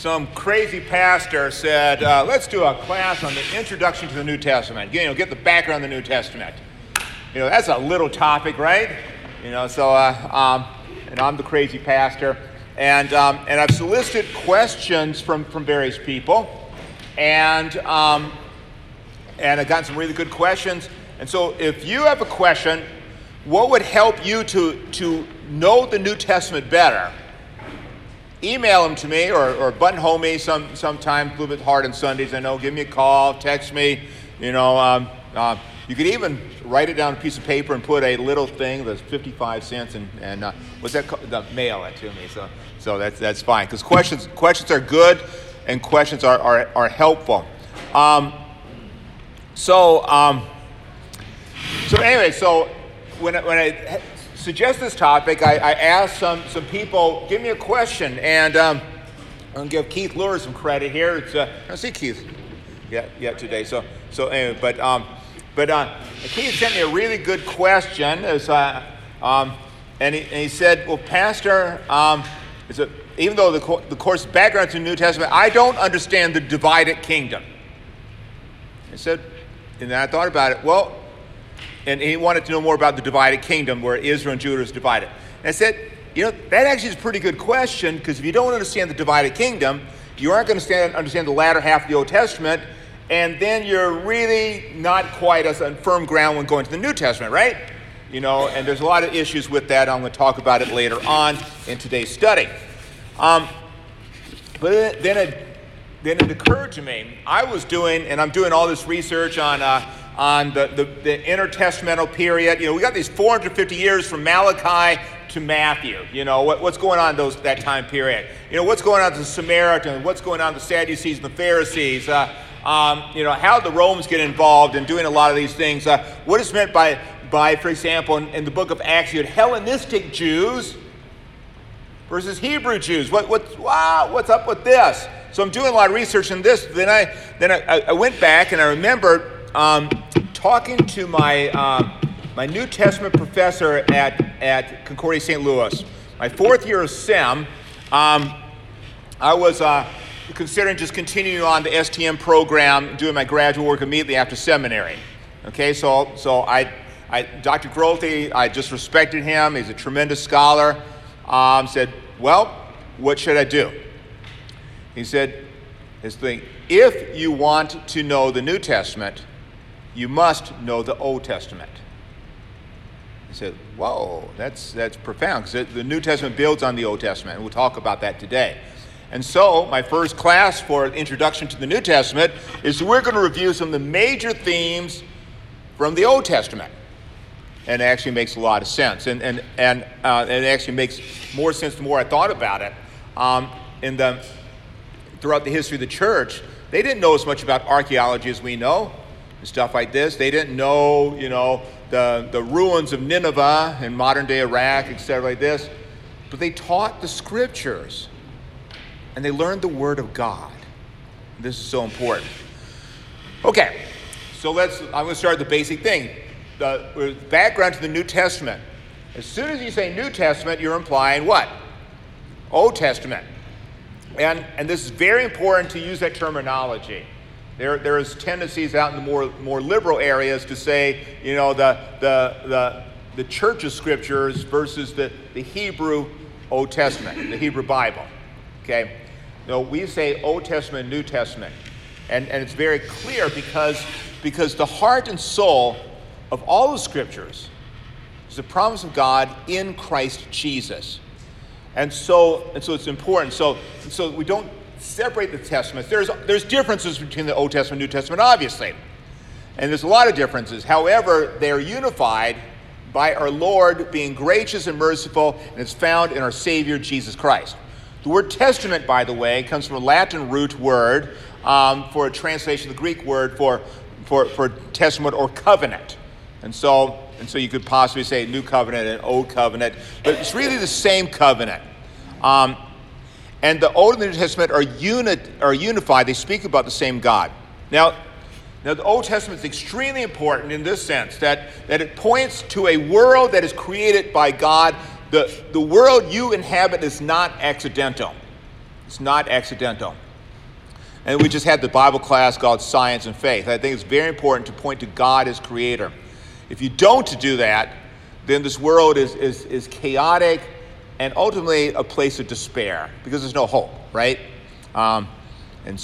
some crazy pastor said, uh, let's do a class on the introduction to the New Testament. You know, get the background of the New Testament. You know, that's a little topic, right? You know, so, uh, um, and I'm the crazy pastor. And, um, and I've solicited questions from, from various people. And, um, and I've gotten some really good questions. And so if you have a question, what would help you to, to know the New Testament better? Email them to me or, or buttonhole me some, sometime, a little bit hard on Sundays, I know. Give me a call, text me. You know, um, uh, you could even write it down on a piece of paper and put a little thing that's 55 cents and, and uh, what's that called? The, mail it to me. So, so that's, that's fine because questions, questions are good and questions are, are, are helpful. Um, so, um, so anyway, so when, when I suggest this topic, I, I asked some, some people, give me a question, and um, I'm going to give Keith Lure some credit here. It's, uh, I don't see Keith yet, yet today, so, so anyway, but, um, but uh, Keith sent me a really good question, as, uh, um, and, he, and he said, well, Pastor, um, a, even though the, the course background in the New Testament, I don't understand the divided kingdom. I said, and then I thought about it, well, and he wanted to know more about the divided kingdom where Israel and Judah is divided. And I said, you know, that actually is a pretty good question because if you don't understand the divided kingdom, you aren't going to understand the latter half of the Old Testament, and then you're really not quite as on firm ground when going to the New Testament, right? You know, and there's a lot of issues with that. I'm going to talk about it later on in today's study. Um, but then it, then it occurred to me, I was doing, and I'm doing all this research on. Uh, on the, the, the intertestamental period. You know, we got these 450 years from Malachi to Matthew. You know, what, what's going on those, that time period? You know, what's going on the Samaritans? What's going on the Sadducees and the Pharisees? Uh, um, you know, how the Romans get involved in doing a lot of these things. Uh, what is meant by, by, for example, in, in the book of Acts, you had Hellenistic Jews versus Hebrew Jews. What, what, wow, what's up with this? So I'm doing a lot of research in this. Then I, then I, I went back and I remembered um, talking to my, uh, my New Testament professor at, at Concordia St. Louis, my fourth year of SEM, um, I was uh, considering just continuing on the STM program, doing my graduate work immediately after seminary. Okay, so, so I, I, Dr. Grolty, I just respected him. He's a tremendous scholar. Um, said, well, what should I do? He said, his thing, if you want to know the New Testament, you must know the Old Testament. He said, Whoa, that's, that's profound because the New Testament builds on the Old Testament, and we'll talk about that today. And so, my first class for Introduction to the New Testament is we're going to review some of the major themes from the Old Testament. And it actually makes a lot of sense. And, and, and, uh, and it actually makes more sense the more I thought about it. Um, in the, throughout the history of the church, they didn't know as much about archaeology as we know and stuff like this. They didn't know, you know, the, the ruins of Nineveh in modern day Iraq, etc., like this. But they taught the scriptures and they learned the word of God. This is so important. Okay, so let's, I'm going to start the basic thing. The background to the New Testament. As soon as you say New Testament, you're implying what? Old Testament. And, and this is very important to use that terminology. There, there is tendencies out in the more, more liberal areas to say, you know, the, the, the, the church of scriptures versus the, the Hebrew Old Testament, the Hebrew Bible. Okay? No, we say Old Testament, New Testament. And, and it's very clear because, because the heart and soul of all the scriptures is the promise of God in Christ Jesus. And so, and so it's important. So, so we don't separate the testaments. There's, there's differences between the Old Testament and New Testament, obviously. And there's a lot of differences. However, they are unified by our Lord being gracious and merciful, and it's found in our Savior, Jesus Christ. The word testament, by the way, comes from a Latin root word um, for a translation of the Greek word for, for, for testament or covenant. And so, and so you could possibly say new covenant and old covenant, but it's really the same covenant. Um, and the Old and the New Testament are, unit, are unified. They speak about the same God. Now, now, the Old Testament is extremely important in this sense that, that it points to a world that is created by God. The, the world you inhabit is not accidental. It's not accidental. And we just had the Bible class called Science and Faith. I think it's very important to point to God as creator. If you don't do that, then this world is, is, is chaotic and ultimately a place of despair because there's no hope, right? Um, and,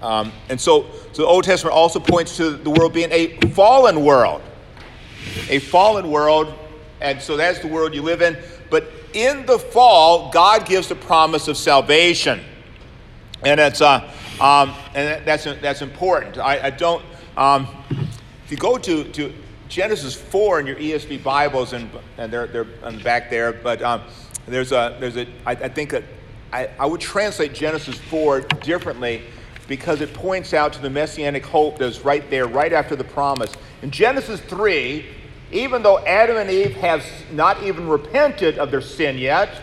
um, and so, so the Old Testament also points to the world being a fallen world. A fallen world, and so that's the world you live in. But in the fall, God gives the promise of salvation. And it's, uh, um, and that's, that's important. I, I don't, um, if you go to, to Genesis 4 in your ESV Bibles, and, and they're, they're back there, but um, there's a, there's a I, I think a, I, I would translate Genesis 4 differently because it points out to the messianic hope that's right there, right after the promise. In Genesis 3, even though Adam and Eve have not even repented of their sin yet,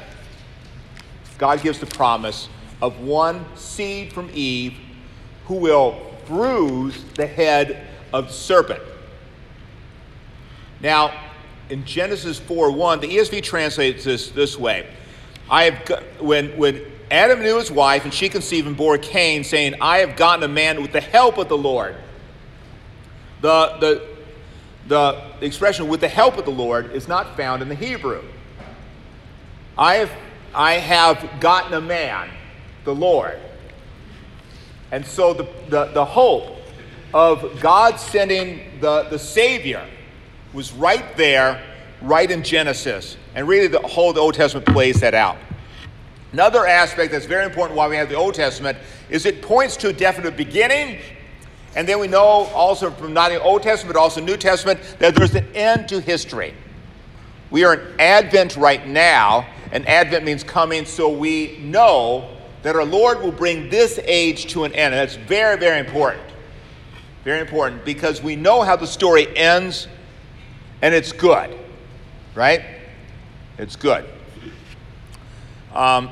God gives the promise of one seed from Eve who will bruise the head of the serpent. Now, in Genesis 4 1, the ESV translates this this way. I have when when Adam knew his wife, and she conceived and bore Cain, saying, I have gotten a man with the help of the Lord. The, the, the expression with the help of the Lord is not found in the Hebrew. I have, I have gotten a man, the Lord. And so the, the, the hope of God sending the, the Savior was right there, right in Genesis. And really, the whole the Old Testament plays that out. Another aspect that's very important why we have the Old Testament is it points to a definite beginning. And then we know also from not the Old Testament, but also New Testament, that there's an end to history. We are in Advent right now, and Advent means coming, so we know that our Lord will bring this age to an end. And that's very, very important. Very important because we know how the story ends and it's good, right? It's good. Um,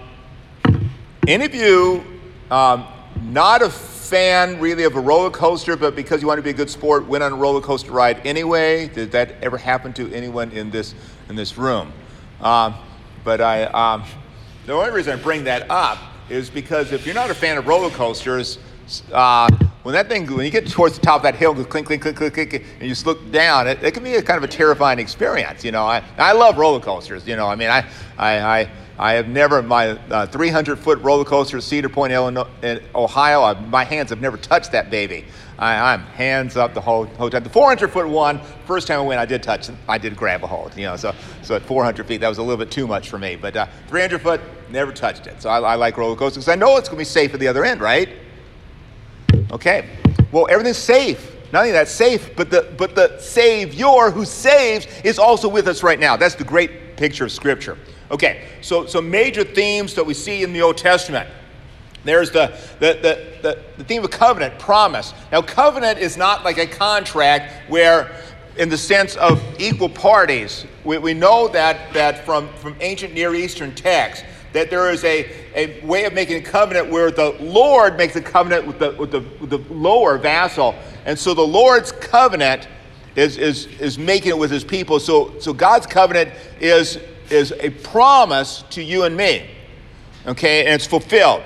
any of you um, not a fan really of a roller coaster, but because you want to be a good sport, went on a roller coaster ride anyway? Did that ever happen to anyone in this in this room? Um, but I, um, the only reason I bring that up is because if you're not a fan of roller coasters, uh, when that thing, when you get towards the top of that hill, goes clink, clink, clink, clink, clink, and you just look down, it, it can be a kind of a terrifying experience. You know, I, I love roller coasters. You know, I mean, I, I, I, I have never, my uh, 300 foot roller coaster at Cedar Point, Illinois, in Ohio, I, my hands have never touched that baby. I, am hands up the whole, whole time. The 400 foot one, first time I went, I did touch, I did grab a hold, you know, so, so at 400 feet, that was a little bit too much for me. But uh, 300 foot, never touched it. So I, I like roller coasters because I know it's going to be safe at the other end, right? Okay. Well, everything's safe. Not only that safe, but the but the Savior who saves is also with us right now. That's the great picture of Scripture. Okay, so so major themes that we see in the Old Testament. There's the, the, the, the, the theme of covenant, promise. Now, covenant is not like a contract where, in the sense of equal parties, we, we know that, that from, from ancient Near Eastern texts, that there is a, a way of making a covenant where the Lord makes a covenant with the, with the, with the lower vassal. And so the Lord's covenant is, is, is making it with his people. So, so God's covenant is, is a promise to you and me. Okay, and it's fulfilled.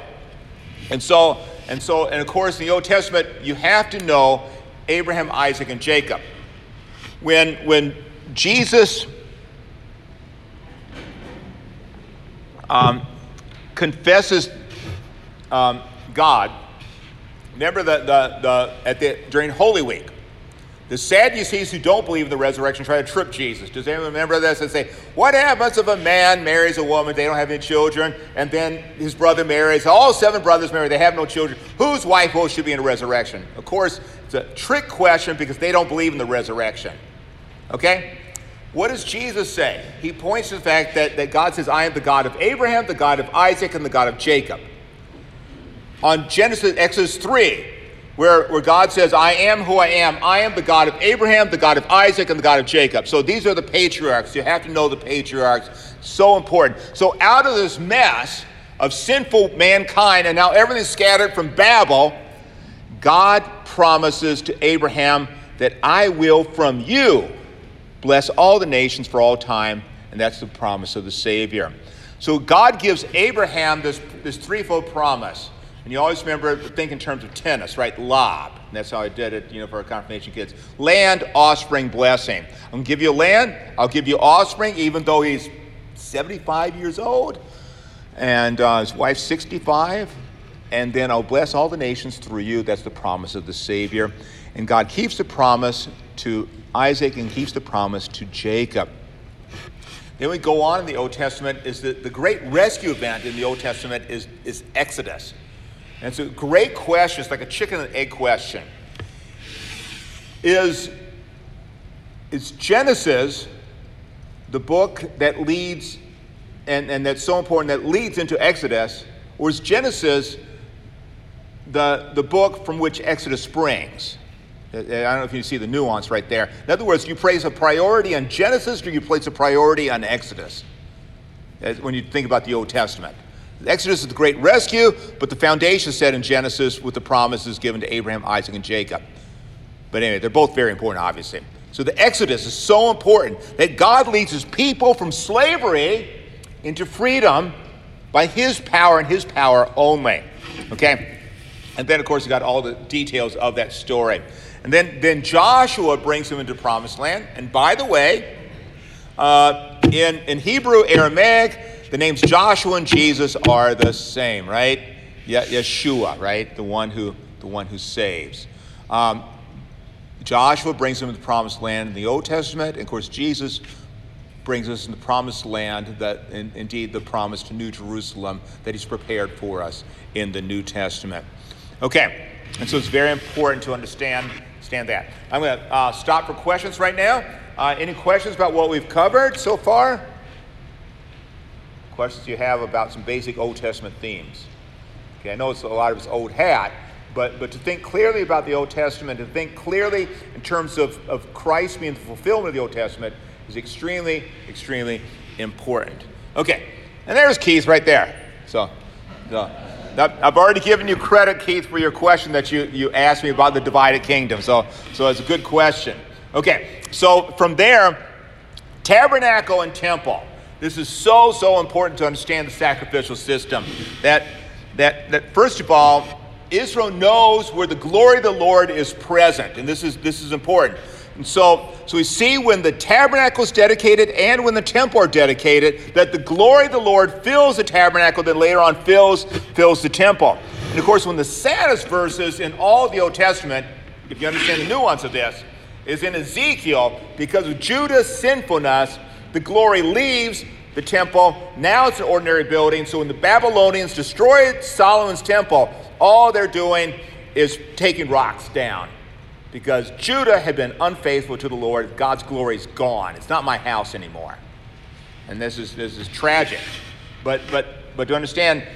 And so, and so, and of course, in the Old Testament, you have to know Abraham, Isaac, and Jacob. When, when Jesus um, confesses um, God. Remember the, the, the, at the, during Holy Week, the Sadducees who don't believe in the resurrection try to trip Jesus. Does anyone remember this? And say, What happens if a man marries a woman, they don't have any children, and then his brother marries, all seven brothers marry, they have no children? Whose wife will should be in the resurrection? Of course, it's a trick question because they don't believe in the resurrection. Okay? What does Jesus say? He points to the fact that, that God says, I am the God of Abraham, the God of Isaac, and the God of Jacob. On Genesis, Exodus 3, where, where God says, I am who I am, I am the God of Abraham, the God of Isaac, and the God of Jacob. So these are the patriarchs. You have to know the patriarchs. So important. So out of this mess of sinful mankind, and now everything's scattered from Babel, God promises to Abraham that I will from you bless all the nations for all time, and that's the promise of the Savior. So God gives Abraham this, this threefold promise. And you always remember think in terms of tennis, right? Lob. And that's how I did it, you know, for our confirmation kids. Land, offspring, blessing. I'm gonna give you land, I'll give you offspring, even though he's 75 years old, and uh, his wife's 65. And then I'll bless all the nations through you. That's the promise of the Savior. And God keeps the promise to Isaac and keeps the promise to Jacob. Then we go on in the Old Testament is that the great rescue event in the Old Testament is, is Exodus. And it's a great question. It's like a chicken and egg question. Is, is Genesis the book that leads and, and that's so important that leads into Exodus, or is Genesis the, the book from which Exodus springs? Uh, uh, I don't know if you see the nuance right there. In other words, you place a priority on Genesis or you place a priority on Exodus uh, when you think about the Old Testament. Exodus is the great rescue, but the foundation is set in Genesis with the promises given to Abraham, Isaac, and Jacob. But anyway, they're both very important, obviously. So the Exodus is so important that God leads his people from slavery into freedom by his power and his power only. Okay? And then, of course, you got all the details of that story. And then, then Joshua brings them into promised land. And by the way, uh, in, in Hebrew, Aramaic, the names Joshua and Jesus are the same, right? Yeshua, right? The one who, the one who saves. Um, Joshua brings them into the promised land in the Old Testament. And of course, Jesus brings us in the promised land, that in, indeed the promise to New Jerusalem that he's prepared for us in the New Testament. Okay, and so it's very important to understand Stand that. I'm going to uh, stop for questions right now. Uh, any questions about what we've covered so far? Questions you have about some basic Old Testament themes? Okay, I know it's a lot of it's old hat, but, but to think clearly about the Old Testament, to think clearly in terms of, of Christ being the fulfillment of the Old Testament is extremely, extremely important. Okay, and there's Keith right there. So, so I've already given you credit, Keith, for your question that you, you asked me about the divided kingdom. So, so it's a good question. Okay, so from there, tabernacle and temple. This is so, so important to understand the sacrificial system. That, that, that first of all, Israel knows where the glory of the Lord is present. And this is, this is important. And so, so we see when the tabernacle is dedicated and when the temple are dedicated that the glory of the Lord fills the tabernacle, then later on fills, fills the temple. And of course, one of the saddest verses in all the Old Testament, if you understand the nuance of this, is in Ezekiel because of Judah's sinfulness, the glory leaves the temple. Now it's an ordinary building. So when the Babylonians destroyed Solomon's temple, all they're doing is taking rocks down because Judah had been unfaithful to the Lord. God's glory is gone. It's not my house anymore. And this is, this is tragic. But, but, but to understand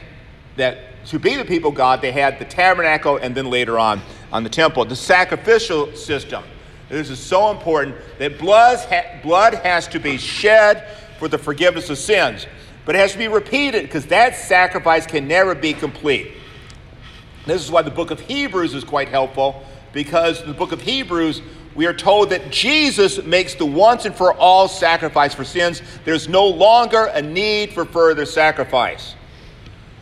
that to be the people of God, they had the tabernacle and then later on on the temple. The sacrificial system. This is so important that blood, blood has to be shed for the forgiveness of sins. But it has to be repeated because that sacrifice can never be complete. This is why the book of Hebrews is quite helpful because in the book of Hebrews, we are told that Jesus makes the once and for all sacrifice for sins. There's no longer a need for further sacrifice.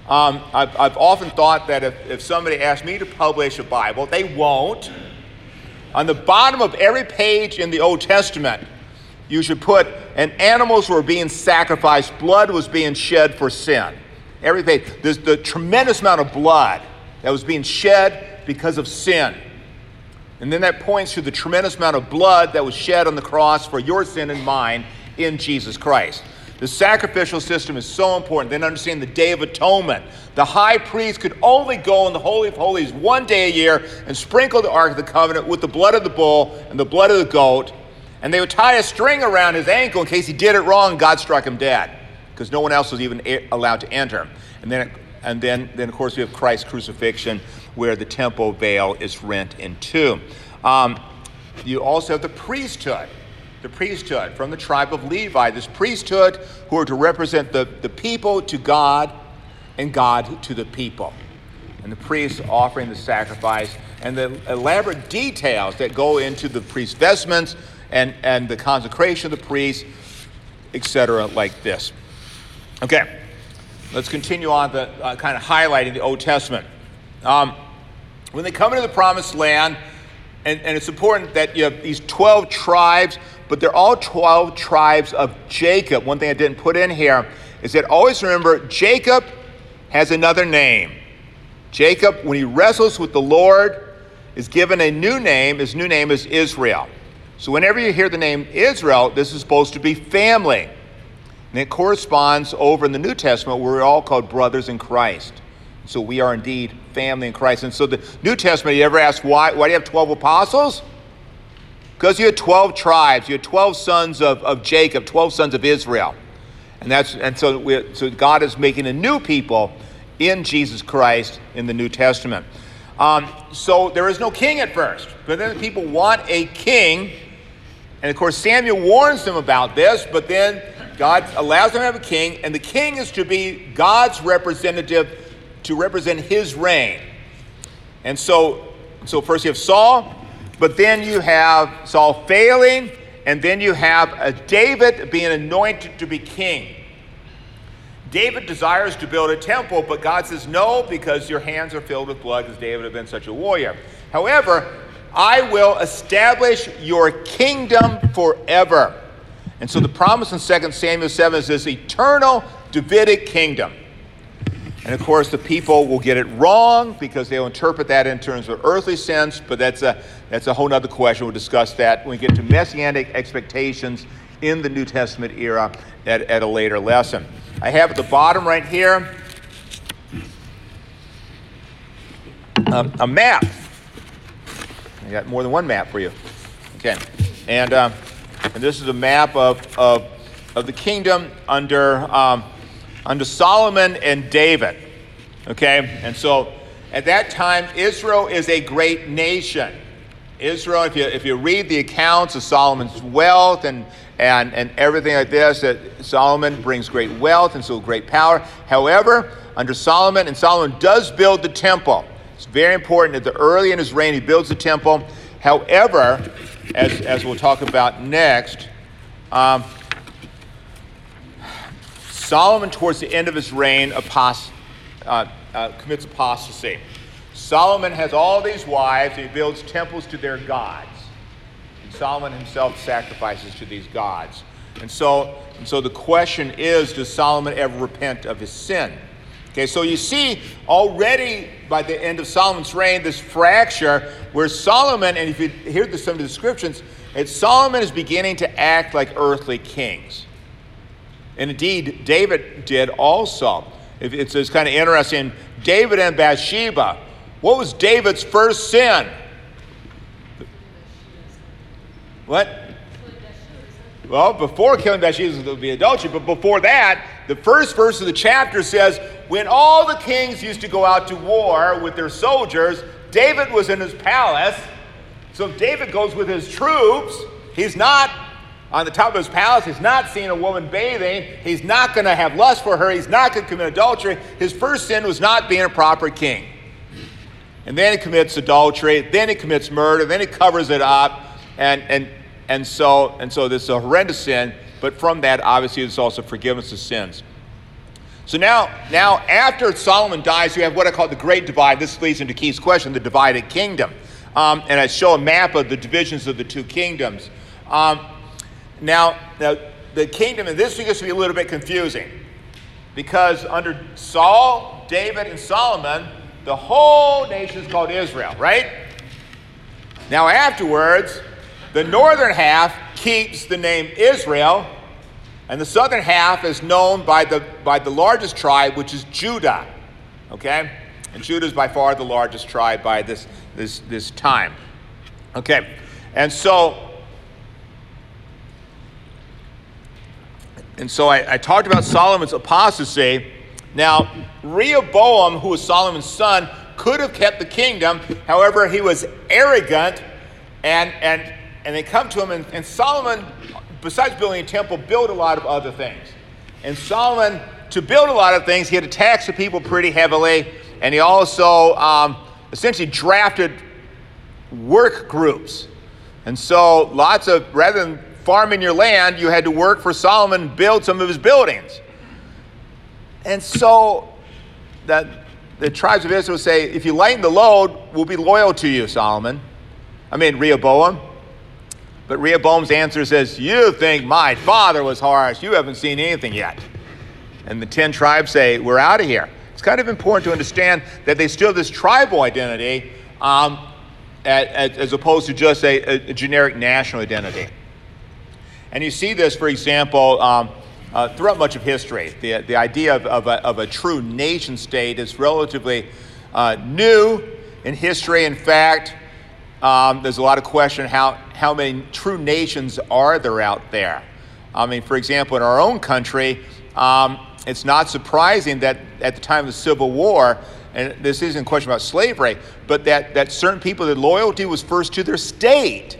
Um, I've, I've, often thought that if, if somebody asked me to publish a Bible, they won't. On the bottom of every page in the Old Testament, you should put, and animals were being sacrificed, blood was being shed for sin. Every page, there's the tremendous amount of blood that was being shed because of sin. And then that points to the tremendous amount of blood that was shed on the cross for your sin and mine in Jesus Christ. The sacrificial system is so important. Then understand the Day of Atonement. The high priest could only go in the Holy of Holies one day a year and sprinkle the Ark of the Covenant with the blood of the bull and the blood of the goat. And they would tie a string around his ankle in case he did it wrong, God struck him dead because no one else was even allowed to enter. And then, and then, then of course, we have Christ's crucifixion where the temple veil is rent in two. Um, you also have the priesthood. The priesthood from the tribe of Levi, this priesthood who are to represent the, the people to God and God to the people. And the priests offering the sacrifice and the elaborate details that go into the priest's vestments and, and the consecration of the priest, etc., like this. Okay, let's continue on the uh, kind of highlighting the Old Testament. Um, when they come into the promised land, and, and it's important that you have these 12 tribes, but they're all 12 tribes of Jacob. One thing I didn't put in here is that always remember Jacob has another name. Jacob, when he wrestles with the Lord, is given a new name. His new name is Israel. So whenever you hear the name Israel, this is supposed to be family. And it corresponds over in the New Testament where we're all called brothers in Christ. So we are indeed family in Christ. And so the New Testament, you ever ask why, why do you have 12 apostles? Because you had 12 tribes, you had 12 sons of, of Jacob, 12 sons of Israel. And, that's, and so, we, so God is making a new people in Jesus Christ in the New Testament. Um, so there is no king at first, but then people want a king. And of course, Samuel warns them about this, but then God allows them to have a king, and the king is to be God's representative to represent his reign. And so, so first you have Saul, but then you have Saul failing, and then you have a David being anointed to be king. David desires to build a temple, but God says no because your hands are filled with blood because David had been such a warrior. However, I will establish your kingdom forever. And so the promise in 2 Samuel 7 is this eternal Davidic kingdom. And of course, the people will get it wrong because they'll interpret that in terms of earthly sense, but that's a, that's a whole other question. We'll discuss that when we get to messianic expectations in the New Testament era at, at a later lesson. I have at the bottom right here um, a map. I got more than one map for you. Okay. And, uh, and this is a map of, of, of the kingdom under. Um, under Solomon and David. Okay? And so at that time, Israel is a great nation. Israel, if you, if you read the accounts of Solomon's wealth and, and, and everything like this, that Solomon brings great wealth and so great power. However, under Solomon, and Solomon does build the temple. It's very important that the early in his reign he builds the temple. However, as, as we'll talk about next, um, Solomon, towards the end of his reign, apost- uh, uh, commits apostasy. Solomon has all these wives, and he builds temples to their gods. And Solomon himself sacrifices to these gods. And so, and so the question is does Solomon ever repent of his sin? Okay, so you see already by the end of Solomon's reign this fracture where Solomon, and if you hear some of the descriptions, it's Solomon is beginning to act like earthly kings. And indeed, David did also. It's, it's kind of interesting. David and Bathsheba. What was David's first sin? What? Well, before killing Bathsheba, it would be adultery. But before that, the first verse of the chapter says, when all the kings used to go out to war with their soldiers, David was in his palace. So David goes with his troops, he's not on the top of his palace. He's not seeing a woman bathing. He's not going to have lust for her. He's not going to commit adultery. His first sin was not being a proper king. And then he commits adultery. Then he commits murder. Then he covers it up. And, and, and, so, and so this is a horrendous sin. But from that, obviously, there's also forgiveness of sins. So now, now after Solomon dies, you have what I call the Great Divide. This leads into Keith's question, the divided kingdom. Um, and I show a map of the divisions of the two kingdoms. Um, now, now the kingdom, and this gets to be a little bit confusing because under Saul, David, and Solomon, the whole nation is called Israel, right? Now, afterwards, the northern half keeps the name Israel, and the southern half is known by the, by the largest tribe, which is Judah. Okay? And Judah is by far the largest tribe by this, this, this time. Okay? And so And so I, I talked about Solomon's apostasy. Now, Rehoboam, who was Solomon's son, could have kept the kingdom. However, he was arrogant, and, and, and they come to him, and, and Solomon, besides building a temple, built a lot of other things. And Solomon, to build a lot of things, he had to tax the people pretty heavily, and he also um, essentially drafted work groups. And so lots of, rather than farming your land, you had to work for Solomon build some of his buildings. and so that the tribes of Israel say, if you lighten the load, we'll be loyal to you, Solomon. I mean, Rehoboam. But Rehoboam's answer says, You think my father was harsh. You haven't seen anything yet. And the 10 tribes say, We're out of here. It's kind of important to understand that they still have this tribal identity um, as opposed to just a, a, generic national identity. And you see this, for example, um, uh, throughout much of history. The, the idea of, of, a, of a true nation state is relatively uh, new in history. In fact, um, there's a lot of question how, how many true nations are there out there. I mean, for example, in our own country, um, it's not surprising that at the time of the Civil War, and this isn't a question about slavery, but that, that certain people, their loyalty was first to their state,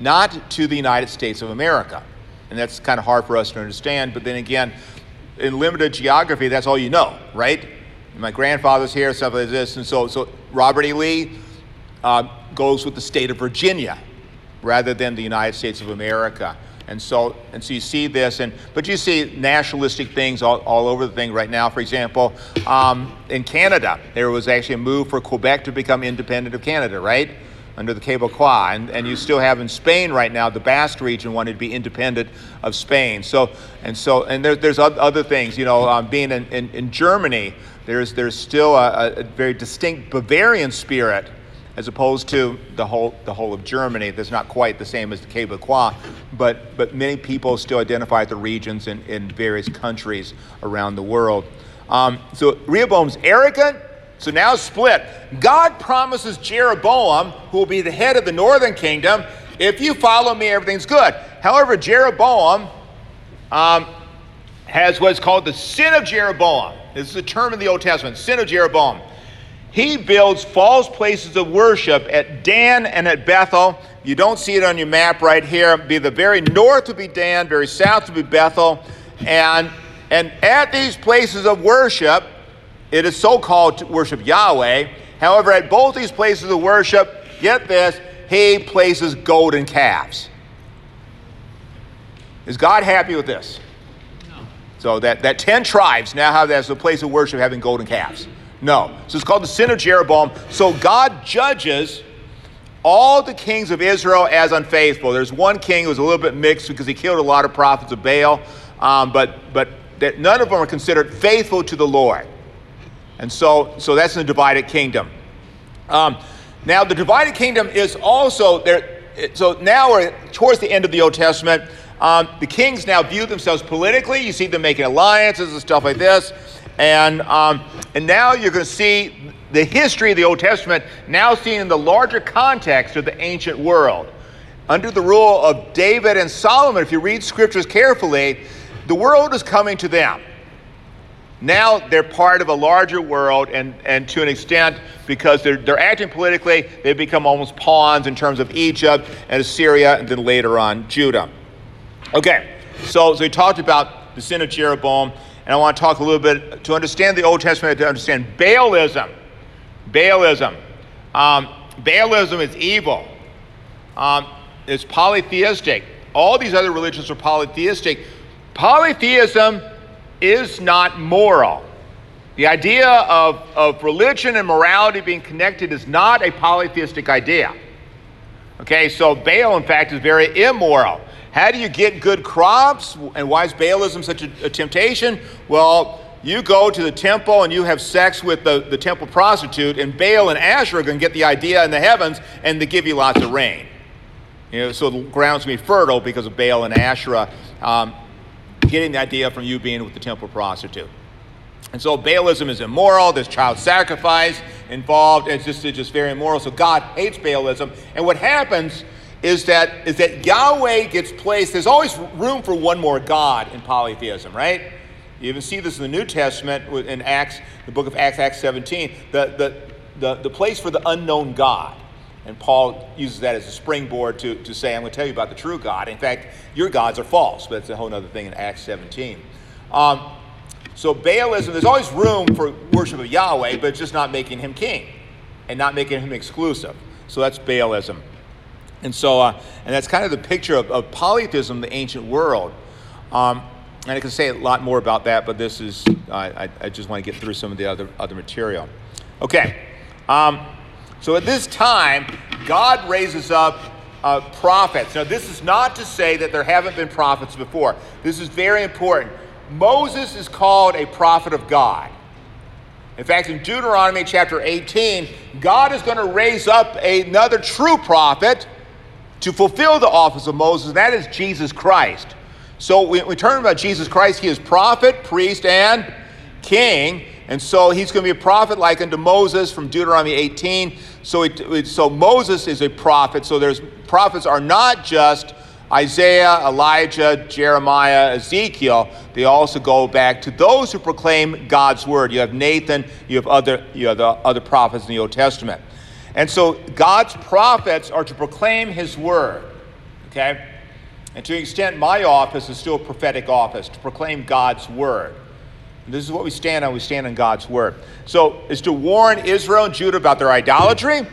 not to the United States of America. And that's kind of hard for us to understand. But then again, in limited geography, that's all you know, right? My grandfather's here, stuff like this. And so, so Robert E. Lee uh, goes with the state of Virginia rather than the United States of America. And so, and so you see this, and but you see nationalistic things all, all over the thing right now. For example, um, in Canada, there was actually a move for Quebec to become independent of Canada, right? Under the Quebecois. And, and you still have in Spain right now, the Basque region wanted to be independent of Spain. So, and so, and there, there's other things, you know, um, being in, in, in, Germany, there's, there's still a, a very distinct Bavarian spirit as opposed to the whole, the whole of Germany. That's not quite the same as the Quebecois, but, but many people still identify the regions in, in various countries around the world. Um, so Rehoboam's arrogant, so now split. God promises Jeroboam, who will be the head of the northern kingdom, if you follow me, everything's good. However, Jeroboam um, has what's called the sin of Jeroboam. This is a term in the Old Testament, sin of Jeroboam. He builds false places of worship at Dan and at Bethel. You don't see it on your map right here. Be the very north would be Dan, very south would be Bethel. And, and at these places of worship, it is so called to worship Yahweh. However, at both these places of worship, get this, he places golden calves. Is God happy with this? No. So that, that 10 tribes now have that as a place of worship having golden calves. No. So it's called the sin of Jeroboam. So God judges all the kings of Israel as unfaithful. There's one king who was a little bit mixed because he killed a lot of prophets of Baal, um, but, but that none of them are considered faithful to the Lord. And so, so that's in the divided kingdom. Um, now, the divided kingdom is also there. So now we're towards the end of the Old Testament. Um, the kings now view themselves politically. You see them making alliances and stuff like this. And, um, and now you're going to see the history of the Old Testament now seen in the larger context of the ancient world. Under the rule of David and Solomon, if you read scriptures carefully, the world is coming to them. Now they're part of a larger world, and, and to an extent, because they're, they're acting politically, they become almost pawns in terms of Egypt and Assyria, and then later on Judah. Okay, so, so we talked about the sin of Jeroboam. And I want to talk a little bit to understand the Old Testament, to understand Baalism. Baalism. Um, Baalism is evil. Um, it's polytheistic. All these other religions are polytheistic. Polytheism is not moral. The idea of, of religion and morality being connected is not a polytheistic idea. Okay, so Baal, in fact, is very immoral. How do you get good crops? And why is Baalism such a, a temptation? Well, you go to the temple and you have sex with the, the temple prostitute, and Baal and Asherah to get the idea in the heavens and they give you lots of rain. You know, so the ground's going to be fertile because of Baal and Asherah um, getting the idea from you being with the temple prostitute. And so Baalism is immoral. There's child sacrifice involved. It's just, it's just very immoral. So God hates Baalism. And what happens is that, is that Yahweh gets placed, there's always room for one more God in polytheism, right? You even see this in the New Testament in Acts, the book of Acts, Acts 17, the, the, the, the place for the unknown God. And Paul uses that as a springboard to, to say, I'm going to tell you about the true God. In fact, your gods are false, but it's a whole other thing in Acts 17. Um, so Baalism, there's always room for worship of Yahweh, but just not making him king and not making him exclusive. So that's Baalism. And so, uh, and that's kind of the picture of, of polytheism in the ancient world. Um, and I can say a lot more about that, but this is, I, I just want to get through some of the other, other material. Okay, um, so at this time, God raises up uh, prophets. Now, this is not to say that there haven't been prophets before. This is very important. Moses is called a prophet of God. In fact, in Deuteronomy chapter 18, God is going to raise up another true prophet to fulfill the office of Moses, and that is Jesus Christ. So we, we turn about Jesus Christ, he is prophet, priest, and king. And so he's going to be a prophet like unto Moses from Deuteronomy 18. So, it, so Moses is a prophet. So there's prophets are not just Isaiah, Elijah, Jeremiah, Ezekiel, they also go back to those who proclaim God's word. You have Nathan, you have other, you have the other prophets in the Old Testament. And so God's prophets are to proclaim his word. Okay? And to an extent, my office is still a prophetic office, to proclaim God's word. And this is what we stand on. We stand on God's word. So it's to warn Israel and Judah about their idolatry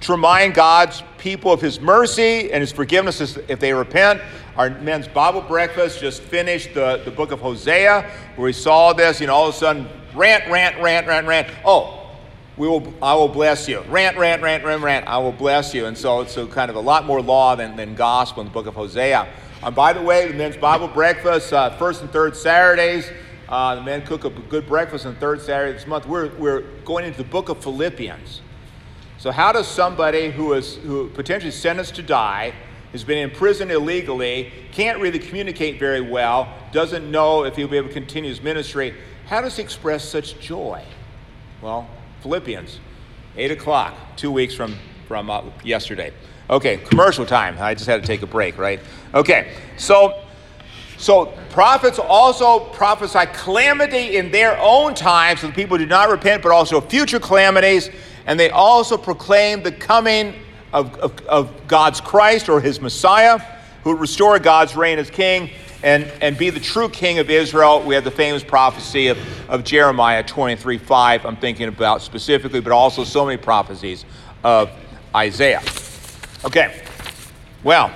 to remind God's people of his mercy and his forgiveness if they repent. Our men's Bible breakfast just finished the, the book of Hosea, where we saw this, you know, all of a sudden, rant, rant, rant, rant, rant. Oh, we will, I will bless you. Rant, rant, rant, rant, rant, I will bless you. And so it's a kind of a lot more law than, than gospel in the book of Hosea. Um, by the way, the men's Bible breakfast, uh, first and third Saturdays, uh, the men cook a good breakfast on third Saturday this month. We're, we're going into the book of Philippians. So, how does somebody who is who potentially sentenced to die, has been in prison illegally, can't really communicate very well, doesn't know if he'll be able to continue his ministry, how does he express such joy? Well, Philippians, 8 o'clock, two weeks from, from uh, yesterday. Okay, commercial time. I just had to take a break, right? Okay, so so prophets also prophesy calamity in their own time, so the people do not repent, but also future calamities and they also proclaim the coming of, of, of God's Christ or his Messiah, who would restore God's reign as king and, and be the true king of Israel. We have the famous prophecy of, of Jeremiah 23 5, I'm thinking about specifically, but also so many prophecies of Isaiah. Okay, well,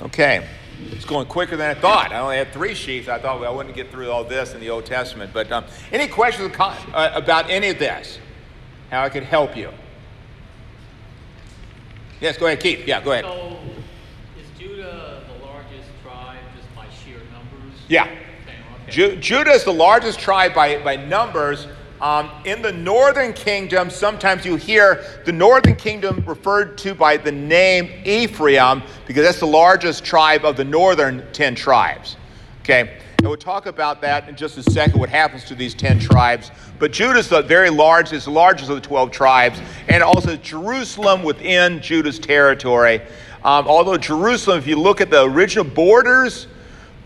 okay. It's going quicker than I thought. I only had three sheets. I thought well, I wouldn't get through all this in the Old Testament. But um, any questions uh, about any of this? how I could help you. Yes, go ahead, Keith. Yeah, go ahead. So, is Judah the largest tribe just by sheer numbers? Yeah. Okay, okay. Ju- Judah is the largest tribe by, by numbers. Um, in the northern kingdom, sometimes you hear the northern kingdom referred to by the name Ephraim because that's the largest tribe of the northern 10 tribes. Okay? And we'll talk about that in just a second, what happens to these 10 tribes. But Judah is the very large, is the largest of the 12 tribes, and also Jerusalem within Judah's territory. Um, although Jerusalem, if you look at the original borders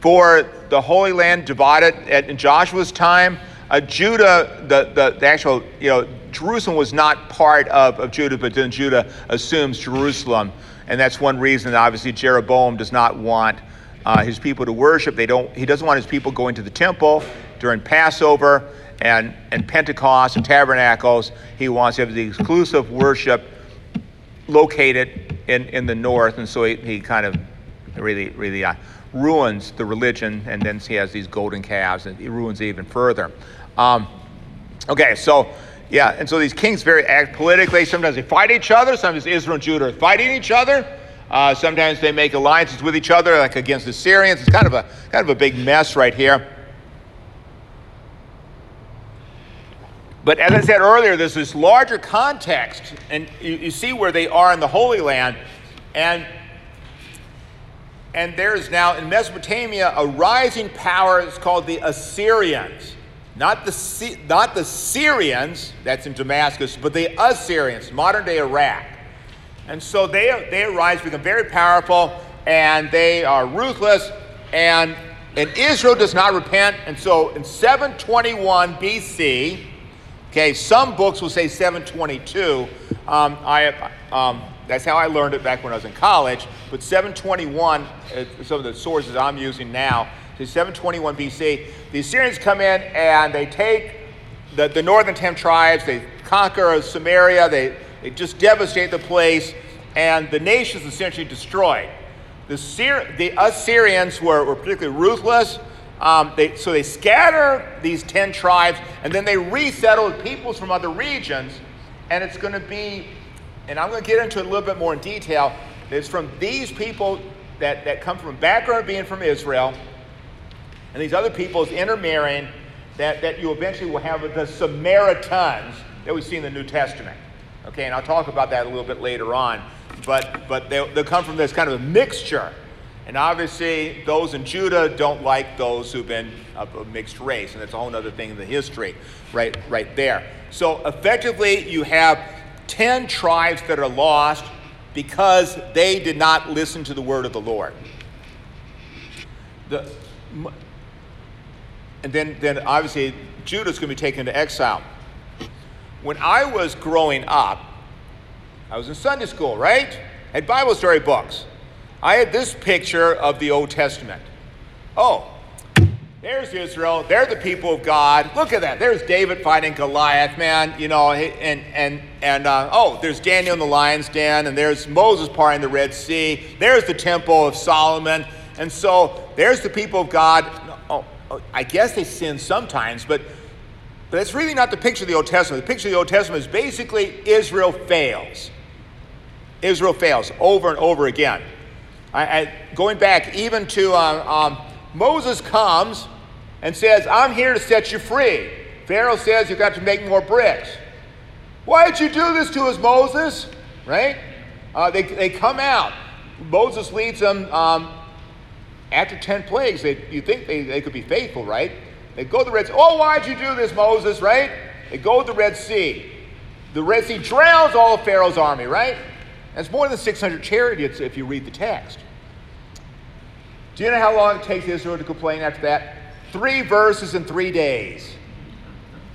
for the Holy Land divided at, in Joshua's time, uh, Judah, the, the, the, actual, you know, Jerusalem was not part of, of Judah, but then Judah assumes Jerusalem. And that's one reason, that obviously, Jeroboam does not want uh, his people to worship. They don't, he doesn't want his people going to the temple during Passover and, and Pentecost and tabernacles. He wants to have the exclusive worship located in, in the north. And so he, he kind of really, really uh, ruins the religion. And then he has these golden calves and it ruins it even further. Um, okay, so yeah, and so these kings very act politically. Sometimes they fight each other. Sometimes Israel and Judah are fighting each other. Uh, sometimes they make alliances with each other, like against the Syrians. It's kind of a kind of a big mess right here. But as I said earlier, there's this larger context, and you, you see where they are in the Holy Land, and and there's now in Mesopotamia a rising power. It's called the Assyrians, not the not the Syrians. That's in Damascus, but the Assyrians, modern day Iraq. And so they, they arise, become very powerful, and they are ruthless, and, and Israel does not repent. And so in 721 BC, okay, some books will say 722. Um, I, um, that's how I learned it back when I was in college. But 721, uh, some of the sources I'm using now, say 721 BC. The Assyrians come in and they take the, the northern 10 tribes, they conquer Samaria, they, they just devastate the place, and the nation is essentially destroyed. the, Syr- the Assyrians were, were particularly ruthless. Um, they, so they scatter these 10 tribes and then they resettle peoples from other regions. And it's going to be, and I'm going to get into it a little bit more in detail. It's from these people that, that come from a background of being from Israel and these other peoples intermarrying that, that you eventually will have the Samaritans that we see in the New Testament. Okay, and I'll talk about that a little bit later on. But, but they'll, they'll come from this kind of a mixture. And obviously, those in Judah don't like those who've been of a mixed race, and that's a whole other thing in the history, right, right there. So effectively, you have 10 tribes that are lost because they did not listen to the word of the Lord. The, and then, then obviously, Judah's going to be taken into exile. When I was growing up, I was in Sunday school, right? Had Bible story books. I had this picture of the Old Testament. Oh, there's Israel. They're the people of God. Look at that. There's David fighting Goliath, man. You know, and and and uh, oh, there's Daniel in the lion's den, and there's Moses parting the Red Sea. There's the temple of Solomon, and so there's the people of God. Oh, oh I guess they sin sometimes, but but it's really not the picture of the Old Testament. The picture of the Old Testament is basically Israel fails. Israel fails over and over again. I, I, going back even to um, um, Moses comes and says, I'm here to set you free. Pharaoh says, You've got to make more bricks. Why did you do this to us, Moses? Right? Uh, they, they come out. Moses leads them um, after 10 plagues. They, you think they, they could be faithful, right? They go to the Red Sea. Oh, why'd you do this, Moses, right? They go to the Red Sea. The Red Sea drowns all of Pharaoh's army, right? That's more than 600 chariots if you read the text. Do you know how long it takes Israel to complain after that? Three verses in three days.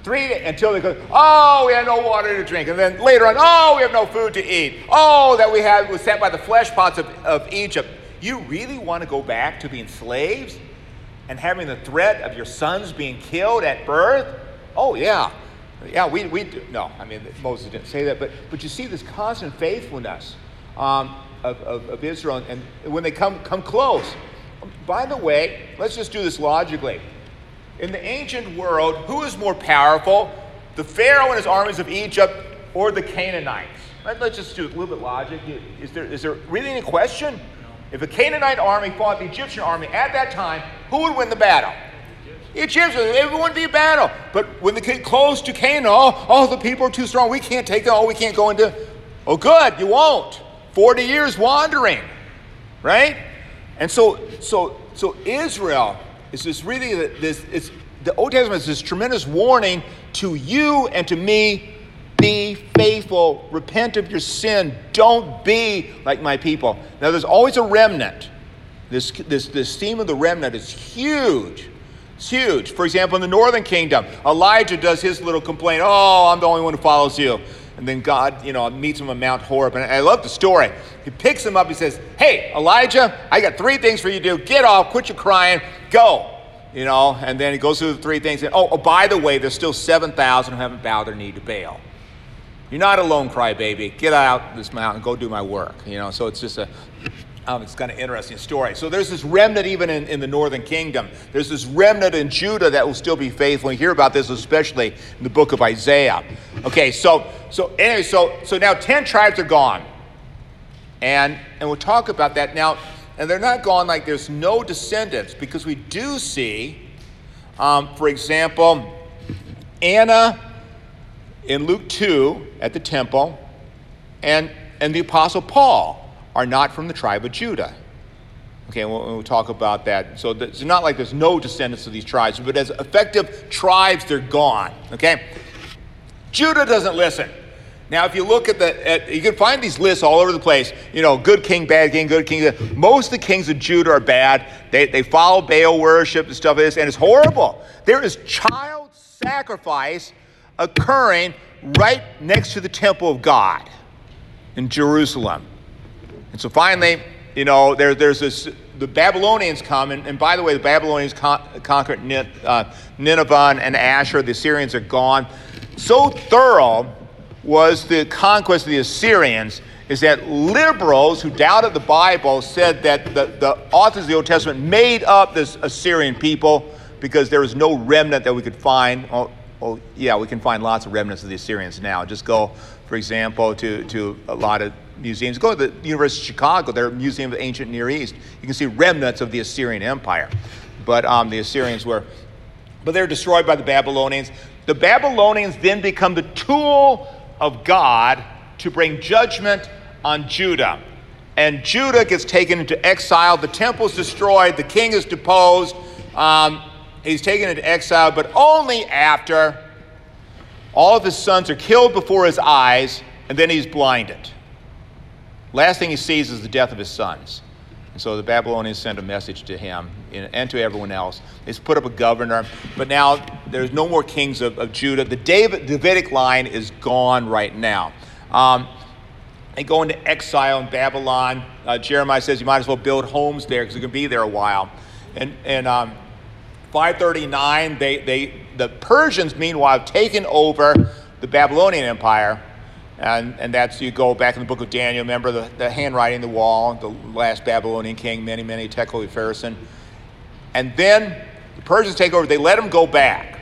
Three until they go, oh, we have no water to drink. And then later on, oh, we have no food to eat. Oh, that we had was set by the flesh pots of, of Egypt. You really want to go back to being slaves and having the threat of your sons being killed at birth? Oh, yeah. Yeah, we, we do. No, I mean, Moses didn't say that, but, but you see this constant faithfulness um, of, of, of Israel. And when they come, come close, by the way, let's just do this logically. In the ancient world, who is more powerful, the Pharaoh and his armies of Egypt or the Canaanites? Let's just do a little bit logic. Is there, is there really any question? If a Canaanite army fought the Egyptian army at that time, who would win the battle? The Egyptians. It wouldn't be a battle. But when they get close to Canaan, oh, oh, the people are too strong. We can't take them. Oh, we can't go into. Oh, good, you won't. 40 years wandering, right? And so, so, so Israel is this really this. It's the Old Testament is this tremendous warning to you and to me. Be faithful. Repent of your sin. Don't be like my people. Now, there's always a remnant. This, this, this theme of the remnant is huge. It's huge. For example, in the northern kingdom, Elijah does his little complaint, Oh, I'm the only one who follows you. And then God, you know, meets him on Mount Horeb. And I love the story. He picks him up. He says, Hey, Elijah, I got three things for you to do. Get off, quit your crying, go. You know, and then he goes through the three things. And, oh, oh, by the way, there's still 7,000 who haven't bowed their knee to Baal. You're not alone, crybaby. Get out this mountain, go do my work. You know, so it's just a um, it's kind of interesting story. So there's this remnant even in, in the northern kingdom. There's this remnant in Judah that will still be faithful. You hear about this especially in the book of Isaiah. Okay, so so anyway, so so now ten tribes are gone, and and we'll talk about that now. And they're not gone like there's no descendants because we do see, um, for example, Anna in Luke two at the temple, and and the apostle Paul are not from the tribe of Judah. Okay, we'll, we'll talk about that. So it's not like there's no descendants of these tribes, but as effective tribes, they're gone. Okay? Judah doesn't listen. Now, if you look at the, at, you can find these lists all over the place. You know, good king, bad king, good king. Most of the kings of Judah are bad. They, they follow Baal worship and stuff like this, and it's horrible. There is child sacrifice occurring right next to the temple of God in Jerusalem. And so finally, you know, there, there's this, the Babylonians come, and, and by the way, the Babylonians con- conquered uh, Nineveh and Ashur, the Assyrians are gone. So thorough was the conquest of the Assyrians is that liberals who doubted the Bible said that the, the authors of the Old Testament made up this Assyrian people because there was no remnant that we could find. Oh, oh, yeah, we can find lots of remnants of the Assyrians now. Just go, for example, to, to a lot of museums. Go to the University of Chicago, their Museum of the Ancient Near East. You can see remnants of the Assyrian Empire. But um, the Assyrians were, but they're destroyed by the Babylonians. The Babylonians then become the tool of God to bring judgment on Judah. And Judah gets taken into exile. The temple is destroyed. The king is deposed. Um, he's taken into exile, but only after all of his sons are killed before his eyes, and then he's blinded. Last thing he sees is the death of his sons. And so the Babylonians send a message to him and to everyone else. They put up a governor, but now there's no more kings of, of Judah. The David, Davidic line is gone right now. Um, they go into exile in Babylon. Uh, Jeremiah says you might as well build homes there because you can be there a while. And, and um, 539, they, they, the Persians, meanwhile, have taken over the Babylonian Empire. And, and that's, you go back in the book of Daniel, remember the, the handwriting the wall, the last Babylonian king, Mene, Mene, Tekel Upharsin. And then the Persians take over, they let them go back.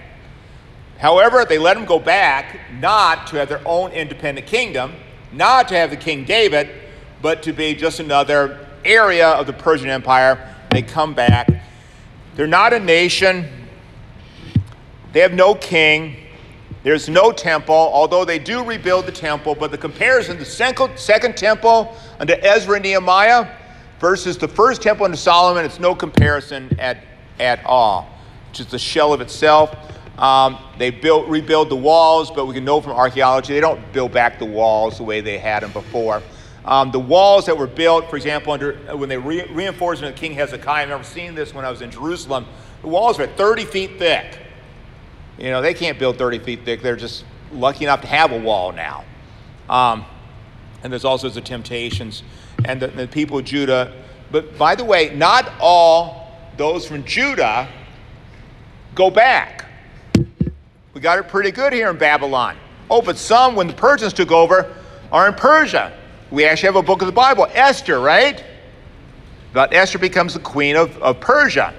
However, they let them go back not to have their own independent kingdom, not to have the King David, but to be just another area of the Persian Empire. They come back they're not a nation. They have no king. There's no temple, although they do rebuild the temple. But the comparison, the second temple under Ezra and Nehemiah versus the first temple under Solomon, it's no comparison at, at all. It's just a shell of itself. Um, they built, rebuild the walls, but we can know from archaeology they don't build back the walls the way they had them before. Um, the walls that were built, for example, under, when they re- reinforced them King Hezekiah, I've never seen this when I was in Jerusalem, the walls were 30 feet thick. You know, they can't build 30 feet thick. They're just lucky enough to have a wall now. Um, and there's all sorts of temptations. And the, the people of Judah, but by the way, not all those from Judah go back. We got it pretty good here in Babylon. Oh, but some, when the Persians took over, are in Persia we actually have a book of the Bible, Esther, right? But Esther becomes the queen of, of Persia.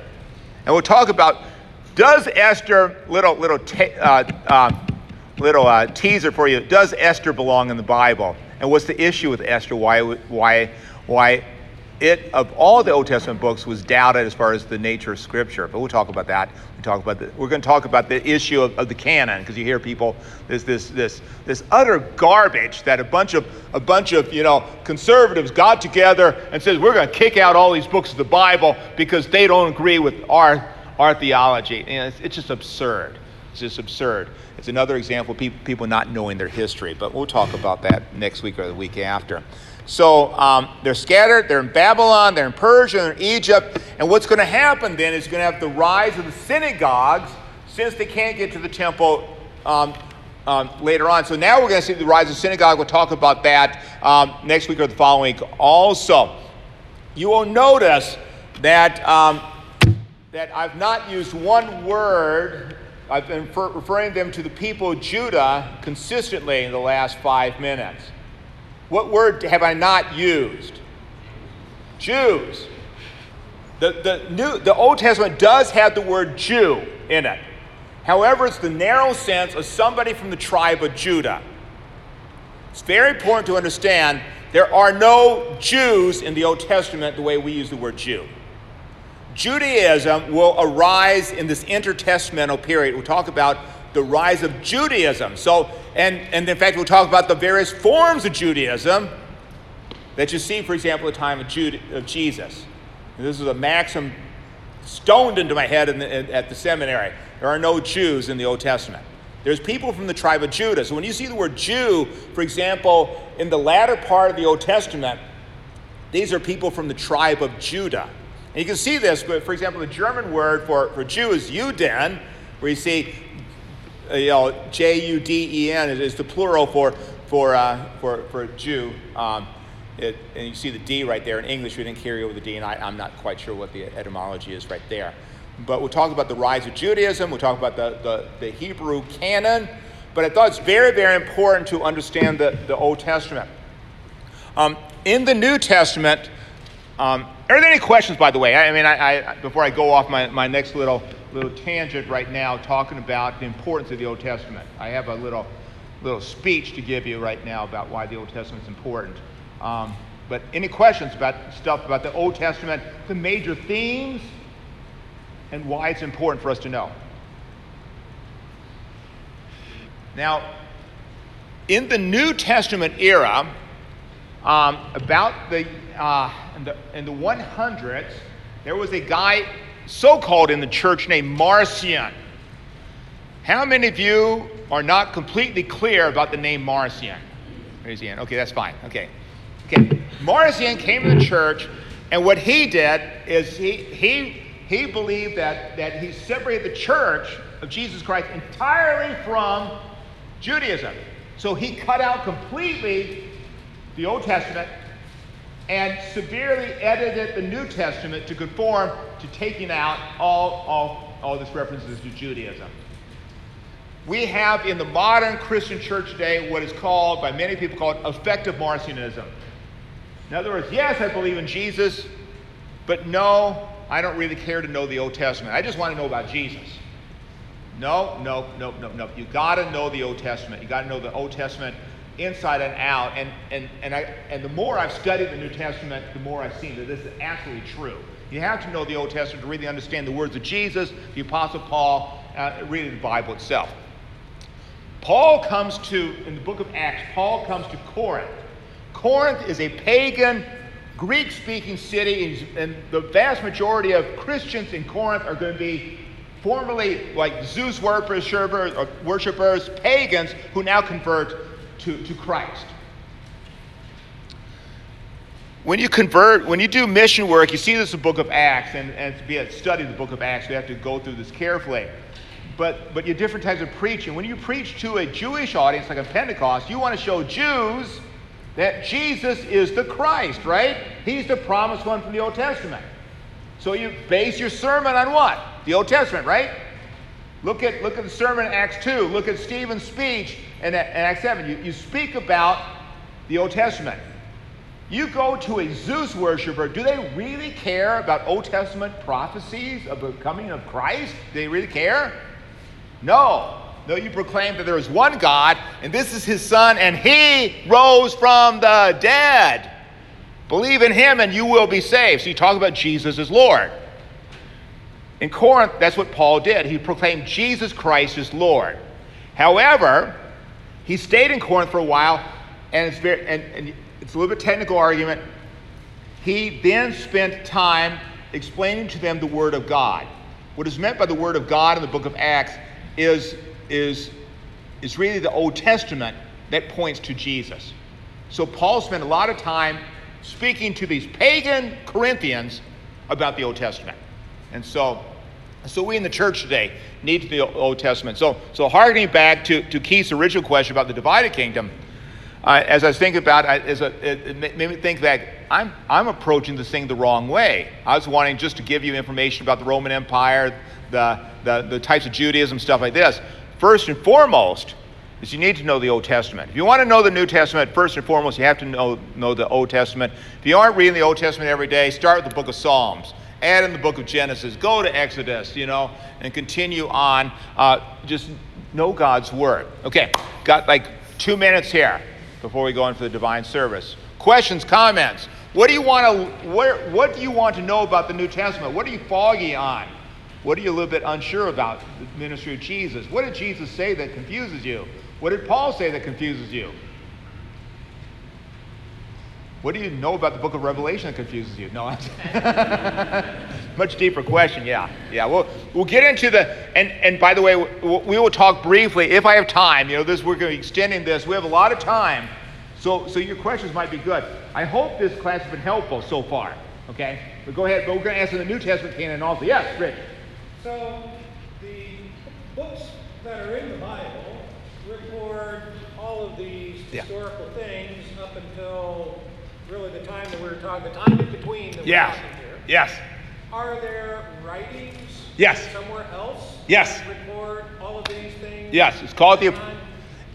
And we'll talk about does Esther, little, little, uh, uh, little uh, teaser for you, does Esther belong in the Bible? And what's the issue with Esther? Why, why, why it, of all the Old Testament books, was doubted as far as the nature of Scripture. But we'll talk about that. We talk about the, we're going to talk about the issue of, of the canon because you hear people there's this this this utter garbage that a bunch of a bunch of you know conservatives got together and says we're going to kick out all these books of the Bible because they don't agree with our our theology. And it's, it's just absurd. It's just absurd. It's another example of people, people not knowing their history. But we'll talk about that next week or the week after. So um, they're scattered. They're in Babylon, they're in Persia, they're in Egypt. And what's going to happen then is going to have the rise of the synagogues since they can't get to the temple um, um, later on. So now we're going to see the rise of synagogue. We'll talk about that um, next week or the following week also. You will notice that, um, that I've not used one word I've been referring them to the people of Judah consistently in the last five minutes. What word have I not used? Jews. The, the, New, the Old Testament does have the word Jew in it. However, it's the narrow sense of somebody from the tribe of Judah. It's very important to understand there are no Jews in the Old Testament the way we use the word Jew. Judaism will arise in this intertestamental period. We'll talk about the rise of Judaism. So, and, and in fact, we'll talk about the various forms of Judaism that you see, for example, at the time of, Jude, of Jesus. And this is a maxim stoned into my head the, at the seminary. There are no Jews in the Old Testament. There's people from the tribe of Judah. So when you see the word Jew, for example, in the latter part of the Old Testament, these are people from the tribe of Judah. And you can see this, but for example, the German word for, for Jew is Juden, where you see you know, J U D E N is, the plural for, for, uh, for, for Jew. Um, it, and you see the D right there. In English, we didn't carry over the D, and I, am not quite sure what the etymology is right there. But we'll talk about the rise of Judaism, we'll talk about the, the, the Hebrew canon, but I thought it's very, very important to understand the, the Old Testament. Um, in the New Testament, um, are there any questions, by the way? I, I mean, I, I, before I go off my, my next little, little tangent right now, talking about the importance of the Old Testament, I have a little, little speech to give you right now about why the Old Testament is important. Um, but any questions about stuff about the Old Testament, the major themes, and why it's important for us to know? Now, in the New Testament era, um, about the, uh, in the in the 100s, there was a guy so-called in the church named Marcion. How many of you are not completely clear about the name Marcion? Raise your hand. Okay, that's fine. Okay. Okay. Marcion came to the church, and what he did is he he he believed that that he separated the church of Jesus Christ entirely from Judaism. So he cut out completely the Old Testament and severely edited the New Testament to conform to taking out all, all, all this references to Judaism. We have in the modern Christian church today what is called, by many people called, effective Marcionism. In other words, yes, I believe in Jesus, but no, I don't really care to know the Old Testament. I just want to know about Jesus. No, no, no, no, no. You got to know the Old Testament. You got to know the Old Testament inside and out. And, and, and, I, and the more I've studied the New Testament, the more I've seen that this is absolutely true. You have to know the Old Testament to really understand the words of Jesus, the Apostle Paul, uh, really the Bible itself. Paul comes to, in the book of Acts, Paul comes to Corinth. Corinth is a pagan, Greek speaking city, and the vast majority of Christians in Corinth are going to be formerly like Zeus worshippers, worshippers, pagans who now convert to, to Christ. When you convert, when you do mission work, you see this in the book of Acts, and, and to be a study of the book of Acts, we have to go through this carefully. But, but you have different types of preaching. When you preach to a Jewish audience, like a Pentecost, you want to show Jews that Jesus is the Christ, right? He's the promised one from the Old Testament. So you base your sermon on what? The Old Testament, right? Look at, look at the sermon in Acts 2. Look at Stephen's speech in, in Acts 7. You, you speak about the Old Testament. You go to a Zeus worshiper, do they really care about Old Testament prophecies of the coming of Christ? Do they really care? No. No, you proclaim that there is one God, and this is his Son, and he rose from the dead. Believe in him, and you will be saved. So you talk about Jesus as Lord. In Corinth, that's what Paul did. He proclaimed Jesus Christ as Lord. However, he stayed in Corinth for a while, and it's, very, and, and it's a little bit technical argument. He then spent time explaining to them the Word of God. What is meant by the Word of God in the book of Acts is, is, is really the Old Testament that points to Jesus. So Paul spent a lot of time speaking to these pagan Corinthians about the Old Testament. And so, so we in the church today need the Old Testament. So, so harkening back to, to Keith's original question about the divided kingdom, uh, as I thinking about it, as a, it, it made me think that I'm, I'm approaching this thing the wrong way. I was wanting just to give you information about the Roman Empire, the, the, the types of Judaism, stuff like this. First and foremost, is you need to know the Old Testament. If you want to know the New Testament, first and foremost, you have to know, know the Old Testament. If you aren't reading the Old Testament every day, start with the book of Psalms add in the book of Genesis, go to Exodus, you know, and continue on. Uh, just know God's word. Okay, got like two minutes here before we go into the divine service. Questions, comments. What do you want to what, what do you want to know about the New Testament? What are you foggy on? What are you a little bit unsure about the ministry of Jesus? What did Jesus say that confuses you? What did Paul say that confuses you? What do you know about the book of Revelation that confuses you? No, much deeper question. Yeah, yeah. We'll we'll get into the and and by the way, we will talk briefly if I have time. You know, this we're going to be extending this. We have a lot of time, so so your questions might be good. I hope this class has been helpful so far. Okay, but go ahead. But we're going to answer the New Testament canon also. Yes, Rick. So the books that are in the Bible record all of these Yeah. historical things up until really the time that we were talking, the time in between that we're Yes. talking here. Yes. Are there writings Yes. somewhere else Yes. that record all of these things? Yes. It's called the.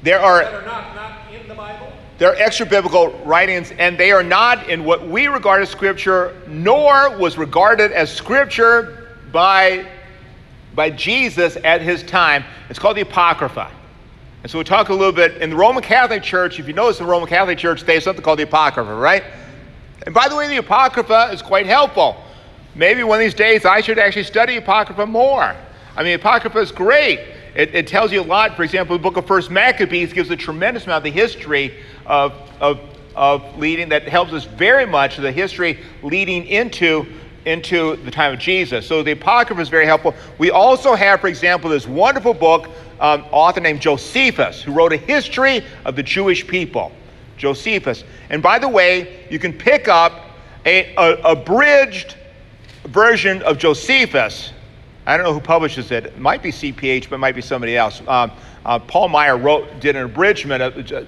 There are are not not in the Bible. they're extra biblical writings, and they are not in what we regard as scripture, nor was regarded as scripture by, by Jesus at his time. It's called the Apocrypha. And so we'll talk a little bit. In the Roman Catholic Church, if you notice the Roman Catholic Church, they have something called the Apocrypha, right? And by the way, the Apocrypha is quite helpful. Maybe one of these days I should actually study Apocrypha more. I mean, Apocrypha is great. It, it, tells you a lot. For example, the book of First Maccabees gives a tremendous amount of the history of, of, of leading that helps us very much the history leading into into the time of Jesus. So the Apocrypha is very helpful. We also have, for example, this wonderful book, um, author named Josephus, who wrote a history of the Jewish people. Josephus. And by the way, you can pick up a, a abridged version of Josephus I don't know who publishes it. It might be CPH, but it might be somebody else. Um, uh, Paul Maier wrote, did an abridgment of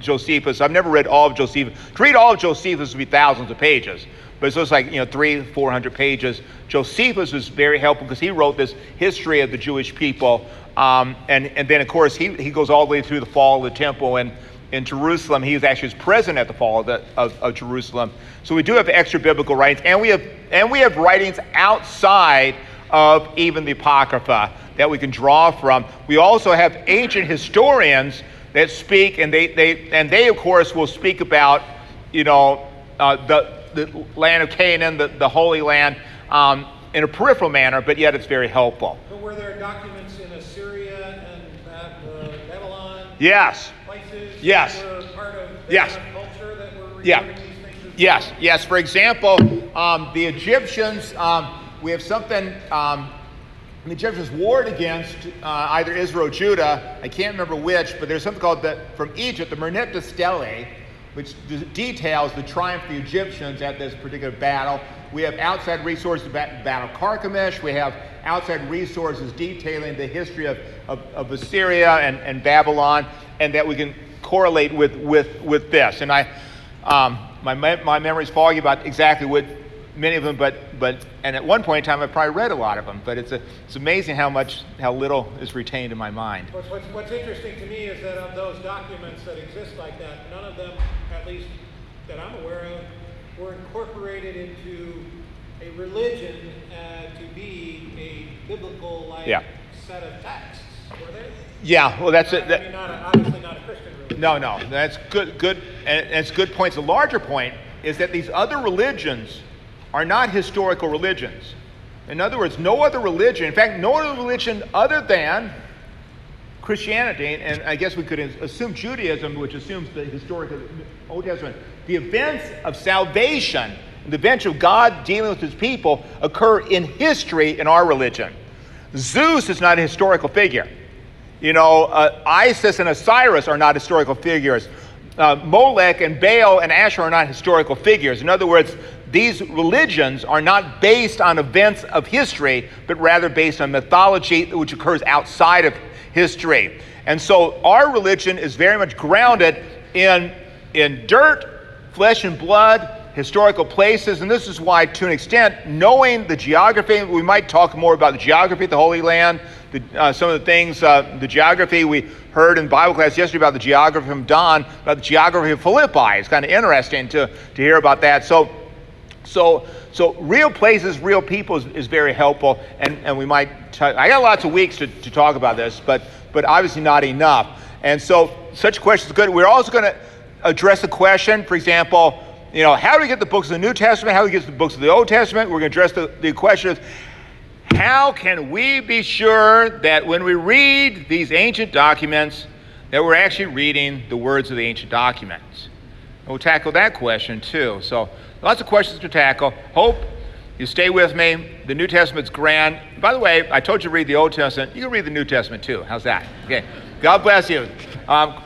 Josephus. I've never read all of Josephus. To read all of Josephus would be thousands of pages, but it's just like you know three, four hundred pages. Josephus was very helpful because he wrote this history of the Jewish people, um, and and then of course he he goes all the way through the fall of the temple and in Jerusalem. He was actually present at the fall of, the, of, of Jerusalem. So we do have extra biblical writings, and we have and we have writings outside of even the Apocrypha that we can draw from. We also have ancient historians that speak, and they, they, and they of course, will speak about, you know, uh, the, the land of Canaan, the, the Holy Land, um, in a peripheral manner, but yet it's very helpful. But were there documents in Assyria and uh, Babylon? Yes. Places yes. that were part of yes. culture that were yeah. these things? Yes, yes. For example, um, the Egyptians. Um, we have something um, the Egyptians warred against uh, either Israel or Judah. I can't remember which, but there's something called the, from Egypt, the Merneptah Stele, which details the triumph of the Egyptians at this particular battle. We have outside resources about Battle Carchemish. We have outside resources detailing the history of, of, of Assyria and, and Babylon, and that we can correlate with, with, with this. And I, um, my, my memory is foggy about exactly what many of them, but, but and at one point in time, I probably read a lot of them. But it's, a, it's amazing how much, how little is retained in my mind. What's, what's, what's interesting to me is that of those documents that exist like that, none of them, at least that I'm aware of, were incorporated into a religion uh, to be a biblical like yeah. set of texts. Were they? Yeah, well, that's it. I mean, not a, obviously not a Christian religion. No, no, that's good. Good, and it's good points. The larger point is that these other religions are not historical religions. In other words, no other religion, in fact, no other religion other than Christianity, and I guess we could assume Judaism, which assumes the historical Old Testament, the events of salvation, the events of God dealing with his people occur in history in our religion. Zeus is not a historical figure. You know, uh, Isis and Osiris are not historical figures. Uh, Molech and Baal and Asher are not historical figures. In other words, these religions are not based on events of history, but rather based on mythology which occurs outside of history. And so our religion is very much grounded in, in dirt, flesh and blood, historical places. And this is why, to an extent, knowing the geography, we might talk more about the geography of the Holy Land, the, uh, some of the things, uh, the geography we heard in Bible class yesterday about the geography from Don, about the geography of Philippi. It's kind of interesting to, to hear about that. So so, so real places, real people is, is very helpful, and, and we might. T- I got lots of weeks to, to talk about this, but but obviously not enough. And so, such questions are good. We're also going to address a question, for example, you know, how do we get the books of the New Testament? How do we get the books of the Old Testament? We're going to address the, the question of how can we be sure that when we read these ancient documents, that we're actually reading the words of the ancient documents? And we'll tackle that question too. So Lots of questions to tackle. Hope you stay with me. The New Testament's grand. By the way, I told you to read the Old Testament. You can read the New Testament too. How's that? Okay. God bless you. Um,